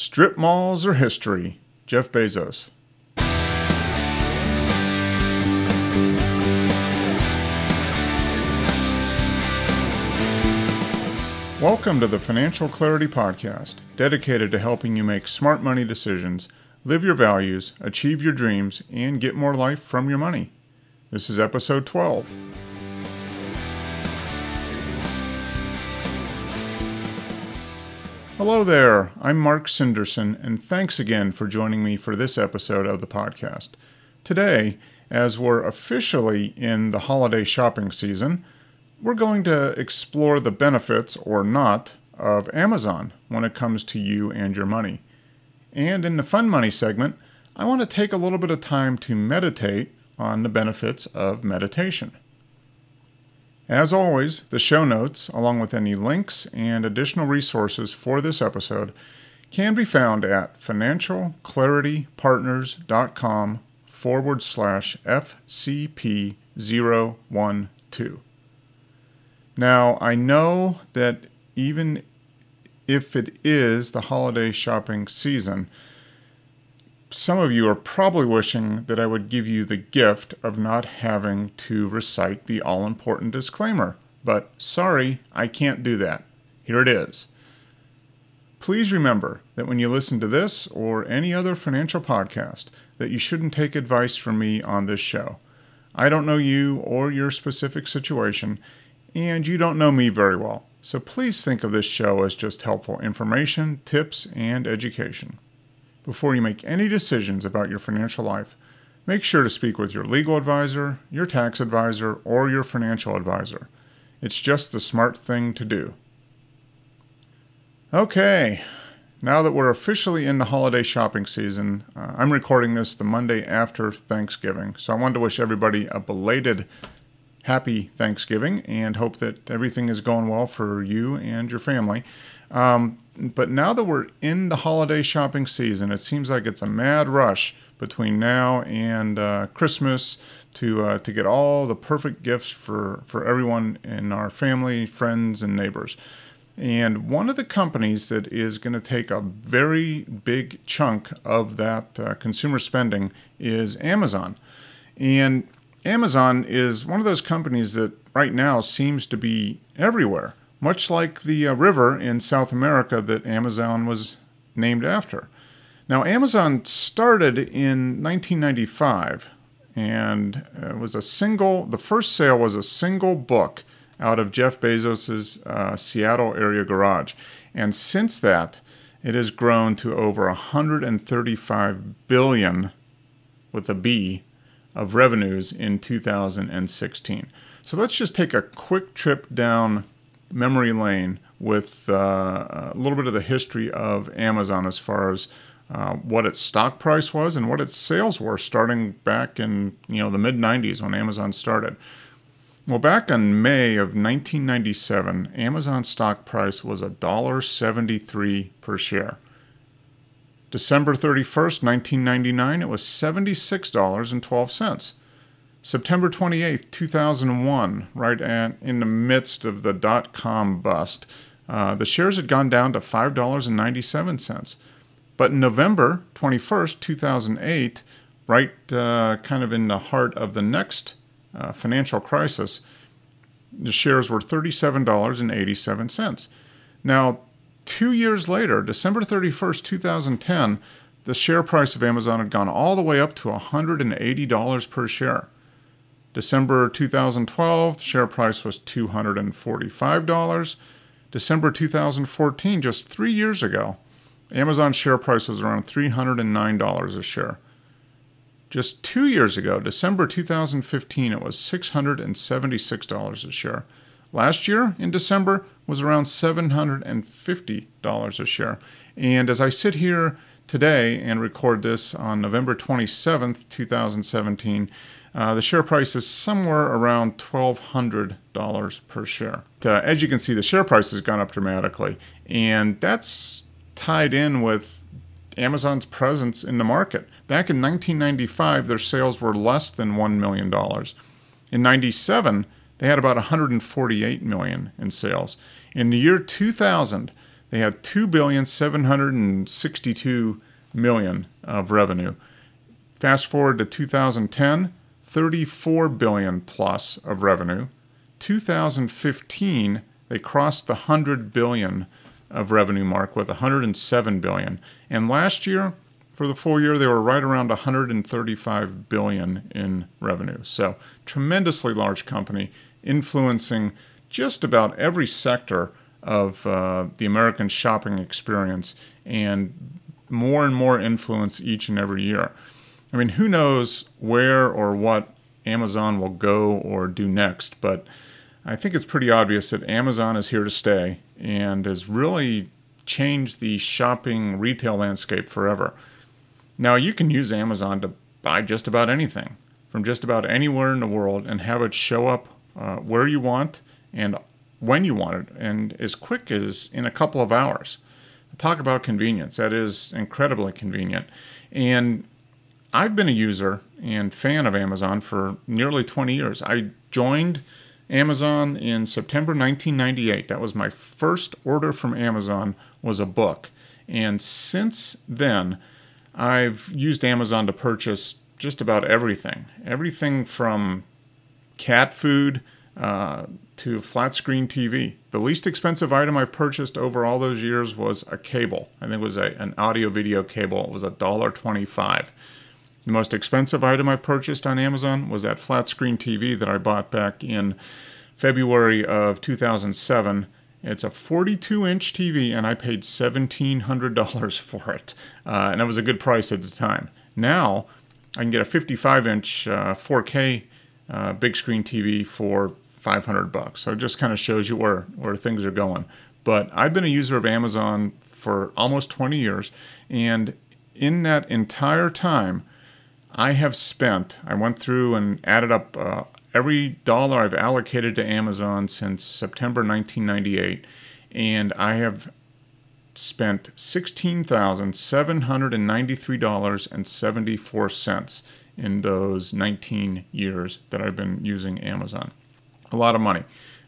Strip malls are history. Jeff Bezos. Welcome to the Financial Clarity Podcast, dedicated to helping you make smart money decisions, live your values, achieve your dreams, and get more life from your money. This is episode 12. Hello there, I'm Mark Sinderson, and thanks again for joining me for this episode of the podcast. Today, as we're officially in the holiday shopping season, we're going to explore the benefits or not of Amazon when it comes to you and your money. And in the fun money segment, I want to take a little bit of time to meditate on the benefits of meditation. As always, the show notes, along with any links and additional resources for this episode, can be found at financialclaritypartners.com forward slash FCP012. Now, I know that even if it is the holiday shopping season, some of you are probably wishing that I would give you the gift of not having to recite the all important disclaimer. But sorry, I can't do that. Here it is. Please remember that when you listen to this or any other financial podcast, that you shouldn't take advice from me on this show. I don't know you or your specific situation, and you don't know me very well. So please think of this show as just helpful information, tips, and education. Before you make any decisions about your financial life, make sure to speak with your legal advisor, your tax advisor, or your financial advisor. It's just the smart thing to do. Okay, now that we're officially in the holiday shopping season, uh, I'm recording this the Monday after Thanksgiving. So I wanted to wish everybody a belated happy Thanksgiving and hope that everything is going well for you and your family. Um, but now that we're in the holiday shopping season, it seems like it's a mad rush between now and uh, Christmas to uh, to get all the perfect gifts for for everyone in our family, friends, and neighbors. And one of the companies that is going to take a very big chunk of that uh, consumer spending is Amazon. And Amazon is one of those companies that right now seems to be everywhere much like the uh, river in South America that Amazon was named after. Now, Amazon started in 1995 and it was a single, the first sale was a single book out of Jeff Bezos' uh, Seattle area garage. And since that, it has grown to over 135 billion with a B of revenues in 2016. So let's just take a quick trip down memory lane with uh, a little bit of the history of Amazon as far as uh, what its stock price was and what its sales were starting back in you know the mid 90s when Amazon started. Well, back in May of 1997, Amazon stock price was $1.73 per share. December 31st, 1999, it was $76.12. September 28th, 2001, right at, in the midst of the dot com bust, uh, the shares had gone down to $5.97. But in November 21st, 2008, right uh, kind of in the heart of the next uh, financial crisis, the shares were $37.87. Now, two years later, December 31st, 2010, the share price of Amazon had gone all the way up to $180 per share. December 2012, share price was $245. December 2014, just three years ago, Amazon share price was around $309 a share. Just two years ago, December 2015, it was $676 a share. Last year, in December, was around $750 a share. And as I sit here today and record this on November 27th, 2017, uh, the share price is somewhere around $1,200 per share. Uh, as you can see, the share price has gone up dramatically, and that's tied in with Amazon's presence in the market. Back in 1995, their sales were less than $1 million. In 97, they had about 148 million in sales. In the year 2000, they had two billion seven hundred and sixty-two million of revenue. Fast forward to 2010, 34 billion plus of revenue. 2015, they crossed the 100 billion of revenue mark with 107 billion. And last year, for the full year, they were right around 135 billion in revenue. So, tremendously large company influencing just about every sector of uh, the American shopping experience and more and more influence each and every year. I mean, who knows where or what Amazon will go or do next, but I think it's pretty obvious that Amazon is here to stay and has really changed the shopping retail landscape forever. Now, you can use Amazon to buy just about anything from just about anywhere in the world and have it show up uh, where you want and when you want it and as quick as in a couple of hours. Talk about convenience. That is incredibly convenient. And I've been a user and fan of Amazon for nearly 20 years. I joined Amazon in September 1998. That was my first order from Amazon was a book. And since then, I've used Amazon to purchase just about everything. Everything from cat food uh, to flat screen TV. The least expensive item I've purchased over all those years was a cable. I think it was a, an audio video cable. It was a dollar twenty-five. The most expensive item I purchased on Amazon was that flat screen TV that I bought back in February of 2007. It's a 42 inch TV, and I paid $1,700 for it. Uh, and that was a good price at the time. Now, I can get a 55 inch uh, 4K uh, big screen TV for 500 bucks. So it just kind of shows you where, where things are going. But I've been a user of Amazon for almost 20 years, and in that entire time, I have spent, I went through and added up uh, every dollar I've allocated to Amazon since September 1998, and I have spent $16,793.74 in those 19 years that I've been using Amazon. A lot of money.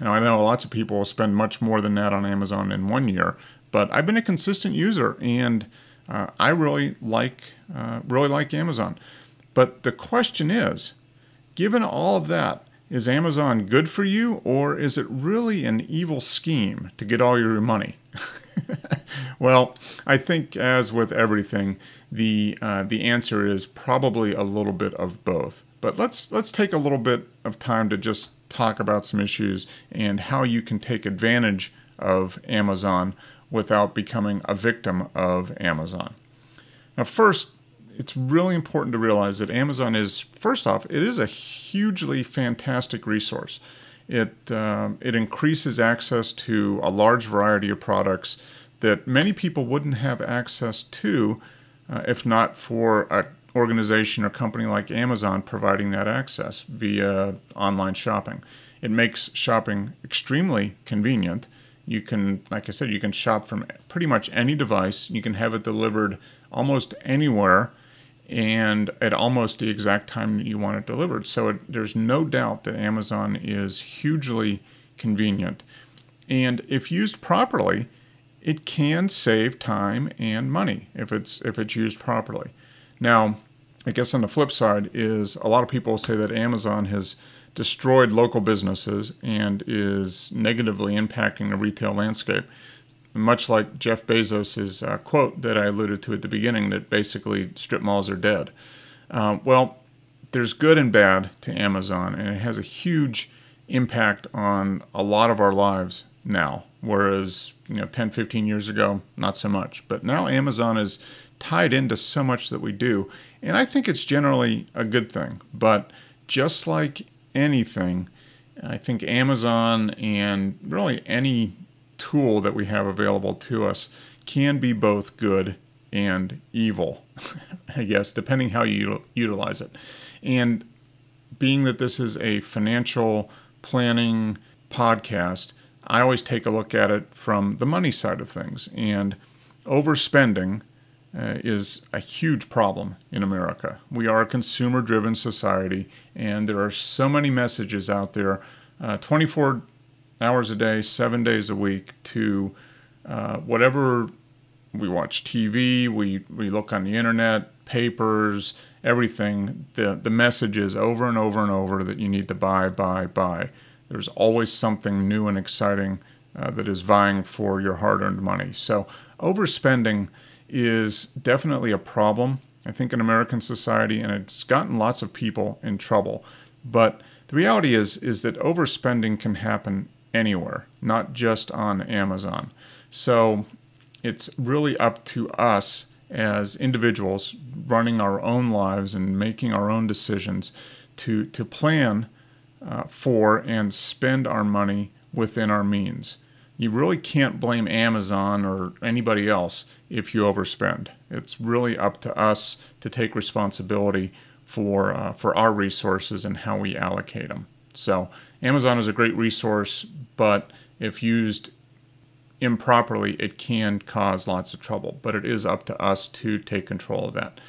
Now, I know lots of people will spend much more than that on Amazon in one year, but I've been a consistent user and uh, I really like uh, really like Amazon. But the question is, given all of that, is Amazon good for you or is it really an evil scheme to get all your money? well, I think as with everything, the uh, the answer is probably a little bit of both. But let's let's take a little bit of time to just talk about some issues and how you can take advantage of Amazon without becoming a victim of Amazon. Now, first, it's really important to realize that Amazon is, first off, it is a hugely fantastic resource. It, uh, it increases access to a large variety of products that many people wouldn't have access to uh, if not for an organization or company like Amazon providing that access via online shopping. It makes shopping extremely convenient. You can, like I said, you can shop from pretty much any device. You can have it delivered almost anywhere and at almost the exact time you want it delivered. So it, there's no doubt that Amazon is hugely convenient. And if used properly, it can save time and money if it's if it's used properly. Now, I guess on the flip side is a lot of people say that Amazon has destroyed local businesses and is negatively impacting the retail landscape much like Jeff Bezos' uh, quote that I alluded to at the beginning that basically strip malls are dead. Uh, well, there's good and bad to Amazon, and it has a huge impact on a lot of our lives now, whereas you know 10, 15 years ago, not so much. But now Amazon is tied into so much that we do, and I think it's generally a good thing. But just like anything, I think Amazon and really any tool that we have available to us can be both good and evil, I guess, depending how you utilize it. And being that this is a financial planning podcast, I always take a look at it from the money side of things. And overspending uh, is a huge problem in America. We are a consumer driven society, and there are so many messages out there uh, 24 hours a day, seven days a week to uh, whatever we watch TV, we, we look on the internet, papers, everything, the, the message is over and over and over that you need to buy, buy, buy. There's always something new and exciting uh, that is vying for your hard earned money. So, overspending is definitely a problem, I think, in American society, and it's gotten lots of people in trouble. But the reality is, is that overspending can happen anywhere, not just on Amazon. So, it's really up to us as individuals running our own lives and making our own decisions to, to plan uh, for and spend our money within our means. You really can't blame Amazon or anybody else if you overspend. It's really up to us to take responsibility for uh, for our resources and how we allocate them. So Amazon is a great resource, but if used improperly, it can cause lots of trouble. But it is up to us to take control of that.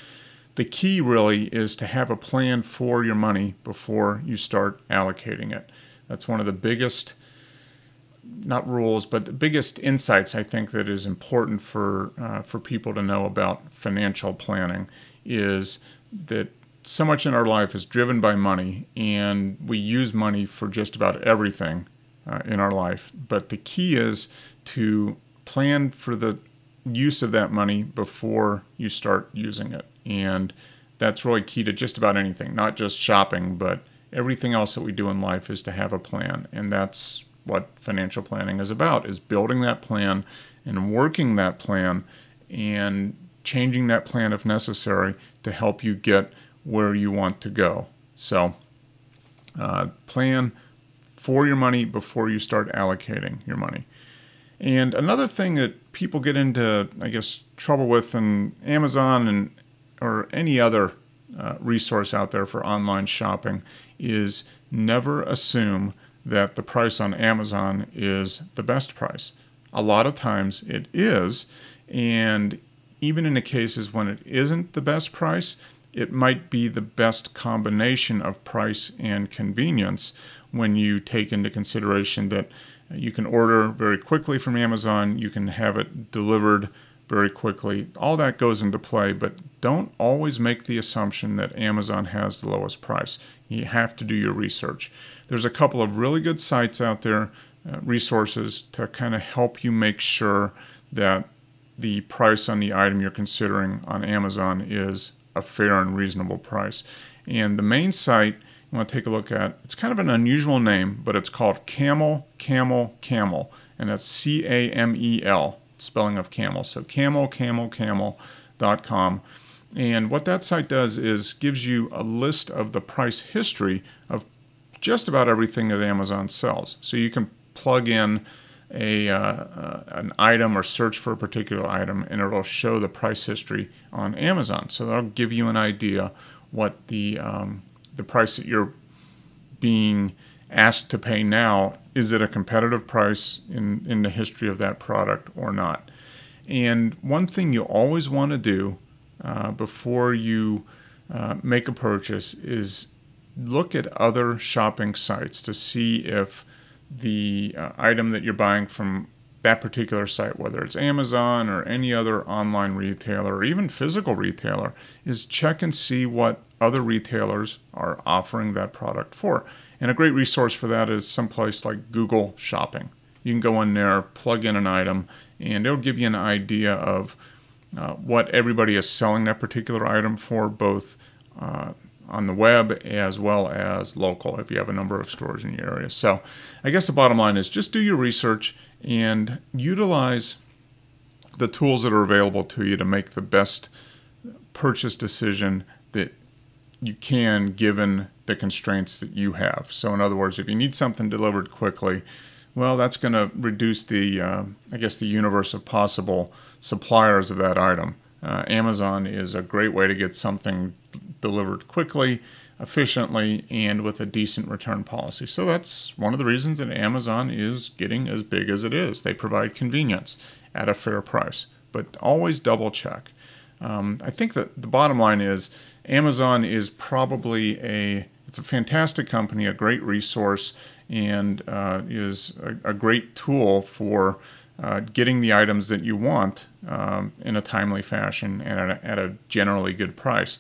The key really is to have a plan for your money before you start allocating it. That's one of the biggest, not rules, but the biggest insights I think that is important for uh, for people to know about financial planning is that so much in our life is driven by money, and we use money for just about everything uh, in our life. But the key is to plan for the use of that money before you start using it. And that's really key to just about anything, not just shopping, but everything else that we do in life is to have a plan. And that's what financial planning is about is building that plan and working that plan and changing that plan if necessary to help you get where you want to go. So, uh, plan for your money before you start allocating your money. And another thing that people get into, I guess, trouble with in Amazon and or any other uh, resource out there for online shopping is never assume that the price on Amazon is the best price. A lot of times it is, and even in the cases when it isn't the best price, it might be the best combination of price and convenience when you take into consideration that you can order very quickly from Amazon, you can have it delivered very quickly. All that goes into play, but don't always make the assumption that Amazon has the lowest price. You have to do your research. There's a couple of really good sites out there, uh, resources to kind of help you make sure that the price on the item you're considering on Amazon is a fair and reasonable price. And the main site you want to take a look at. It's kind of an unusual name, but it's called Camel, Camel, Camel, and that's C A M E L, spelling of camel. So camel, camel, camel.com. And what that site does is gives you a list of the price history of just about everything that Amazon sells. So you can plug in a uh, uh, an item or search for a particular item, and it'll show the price history on Amazon. So that'll give you an idea what the um, the price that you're being asked to pay now is it a competitive price in, in the history of that product or not and one thing you always want to do uh, before you uh, make a purchase is look at other shopping sites to see if the uh, item that you're buying from that particular site, whether it's Amazon or any other online retailer or even physical retailer, is check and see what other retailers are offering that product for. And a great resource for that is someplace like Google Shopping. You can go in there, plug in an item, and it'll give you an idea of uh, what everybody is selling that particular item for, both uh, on the web as well as local if you have a number of stores in your area. So, I guess the bottom line is just do your research and utilize the tools that are available to you to make the best purchase decision that you can given the constraints that you have. So, in other words, if you need something delivered quickly, well, that's going to reduce the, uh, I guess, the universe of possible suppliers of that item. Uh, Amazon is a great way to get something delivered quickly, efficiently, and with a decent return policy. So that's one of the reasons that Amazon is getting as big as it is. They provide convenience at a fair price, but always double check. Um, I think that the bottom line is Amazon is probably a it's a fantastic company, a great resource, and uh, is a, a, great tool for uh, getting the items that you want um, in a timely fashion and at a, at a generally good price.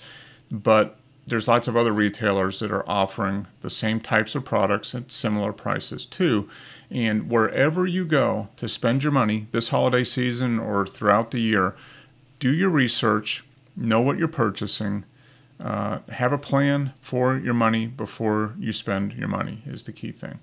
But there's lots of other retailers that are offering the same types of products at similar prices too. And wherever you go to spend your money this holiday season or throughout the year, do your research, know what you're purchasing, uh, have a plan for your money before you spend your money, is the key thing.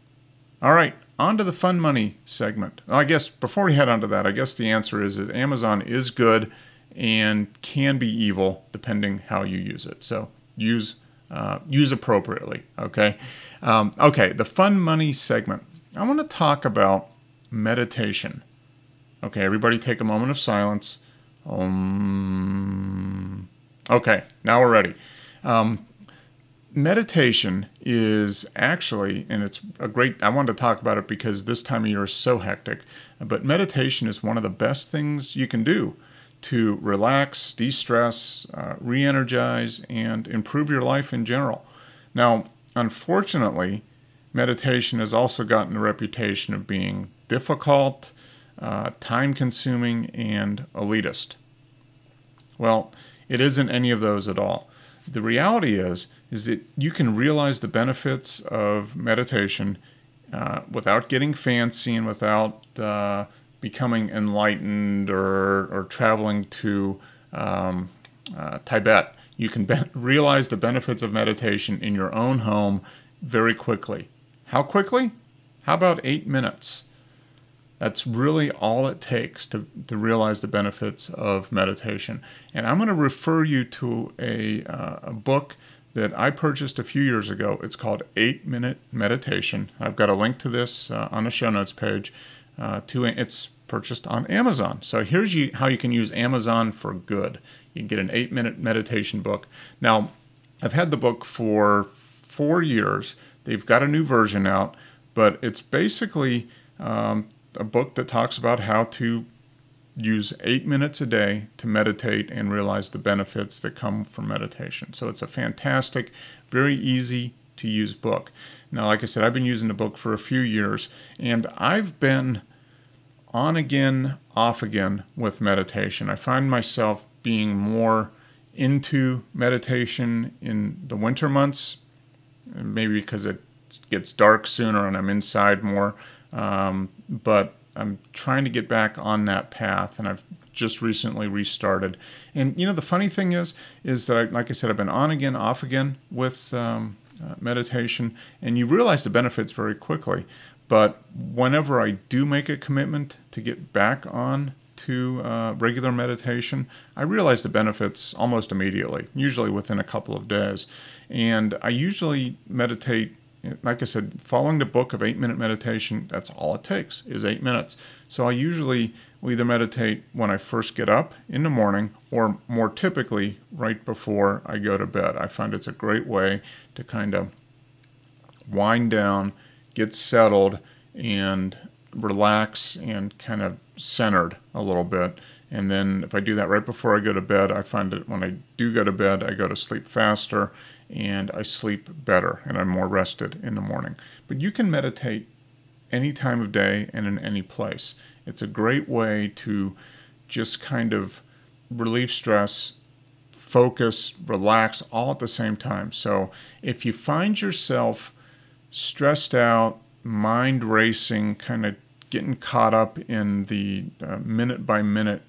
All right, on to the fun money segment. I guess before we head on to that, I guess the answer is that Amazon is good and can be evil depending how you use it. So use uh, use appropriately. Okay, um, okay. The fun money segment. I want to talk about meditation. Okay, everybody, take a moment of silence. Um, okay, now we're ready. Um, meditation is actually, and it's a great, I wanted to talk about it because this time of year is so hectic, but meditation is one of the best things you can do to relax, de stress, uh, re energize, and improve your life in general. Now, unfortunately, meditation has also gotten a reputation of being difficult, uh, time consuming, and elitist. Well, it isn't any of those at all. The reality is, is that you can realize the benefits of meditation uh, without getting fancy and without uh, becoming enlightened or, or traveling to um, uh, Tibet. You can be- realize the benefits of meditation in your own home very quickly. How quickly? How about eight minutes? That's really all it takes to, to realize the benefits of meditation. And I'm going to refer you to a, uh, a book that I purchased a few years ago. It's called Eight Minute Meditation. I've got a link to this uh, on the show notes page. Uh, to it's purchased on Amazon. So here's you, how you can use Amazon for good. You can get an eight minute meditation book. Now, I've had the book for four years. They've got a new version out, but it's basically um, a book that talks about how to use eight minutes a day to meditate and realize the benefits that come from meditation. So it's a fantastic, very easy to use book. Now, like I said, I've been using the book for a few years, and I've been on again, off again with meditation. I find myself being more into meditation in the winter months, maybe because it gets dark sooner and I'm inside more. Um, but I'm trying to get back on that path, and I've just recently restarted. And you know, the funny thing is, is that I, like I said, I've been on again, off again with um, uh, meditation, and you realize the benefits very quickly. But whenever I do make a commitment to get back on to uh, regular meditation, I realize the benefits almost immediately, usually within a couple of days. And I usually meditate, like I said, following the book of eight minute meditation, that's all it takes is eight minutes. So I usually will either meditate when I first get up in the morning or more typically right before I go to bed. I find it's a great way to kind of wind down get settled and relax and kind of centered a little bit. And then if I do that right before I go to bed, I find that when I do go to bed, I go to sleep faster and I sleep better and I'm more rested in the morning. But you can meditate any time of day and in any place. It's a great way to just kind of relieve stress, focus, relax all at the same time. So if you find yourself stressed out, mind racing, kind of getting caught up in the uh, minute by minute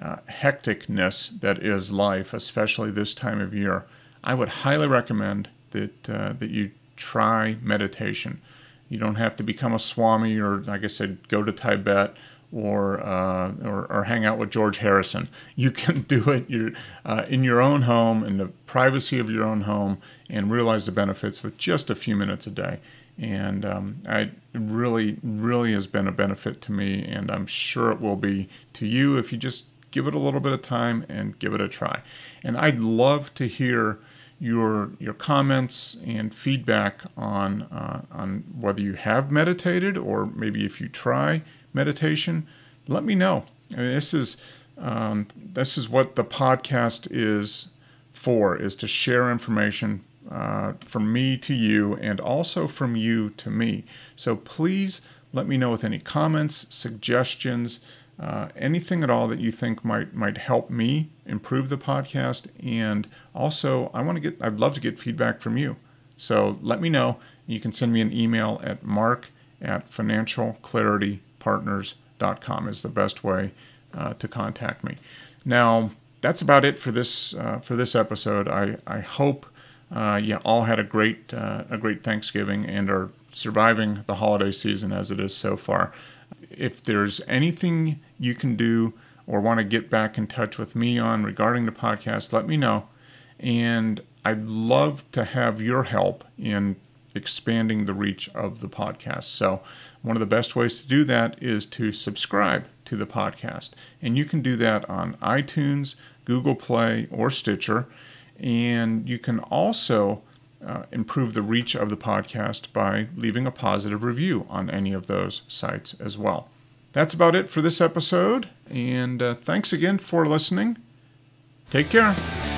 uh, hecticness that is life, especially this time of year, I would highly recommend that uh, that you try meditation. You don't have to become a swami or, like I said, go to Tibet or, uh, or, or, hang out with George Harrison. You can do it uh, in your own home, in the privacy of your own home, and realize the benefits with just a few minutes a day. And um, I really, really has been a benefit to me, and I'm sure it will be to you if you just give it a little bit of time and give it a try. And I'd love to hear your your comments and feedback on uh, on whether you have meditated or maybe if you try meditation, let me know. I mean, this is um, this is what the podcast is for: is to share information uh, from me to you, and also from you to me. So please Let me know with any comments, suggestions, uh, anything at all that you think might might help me improve the podcast. And also, I want to get I'd love to get feedback from you. So let me know. You can send me an email at mark at financialclaritypartners.com is the best way uh, to contact me. Now, that's about it for this uh, for this episode. I, I hope uh, you all had a great uh, a great Thanksgiving and are surviving the holiday season as it is so far. If there's anything you can do or want to get back in touch with me on regarding the podcast, let me know. And I'd love to have your help in expanding the reach of the podcast. So, one of the best ways to do that is to subscribe to the podcast. And you can do that on iTunes, Google Play, or Stitcher. And you can also uh, improve the reach of the podcast by leaving a positive review on any of those sites as well. That's about it for this episode. And uh, thanks again for listening. Take care.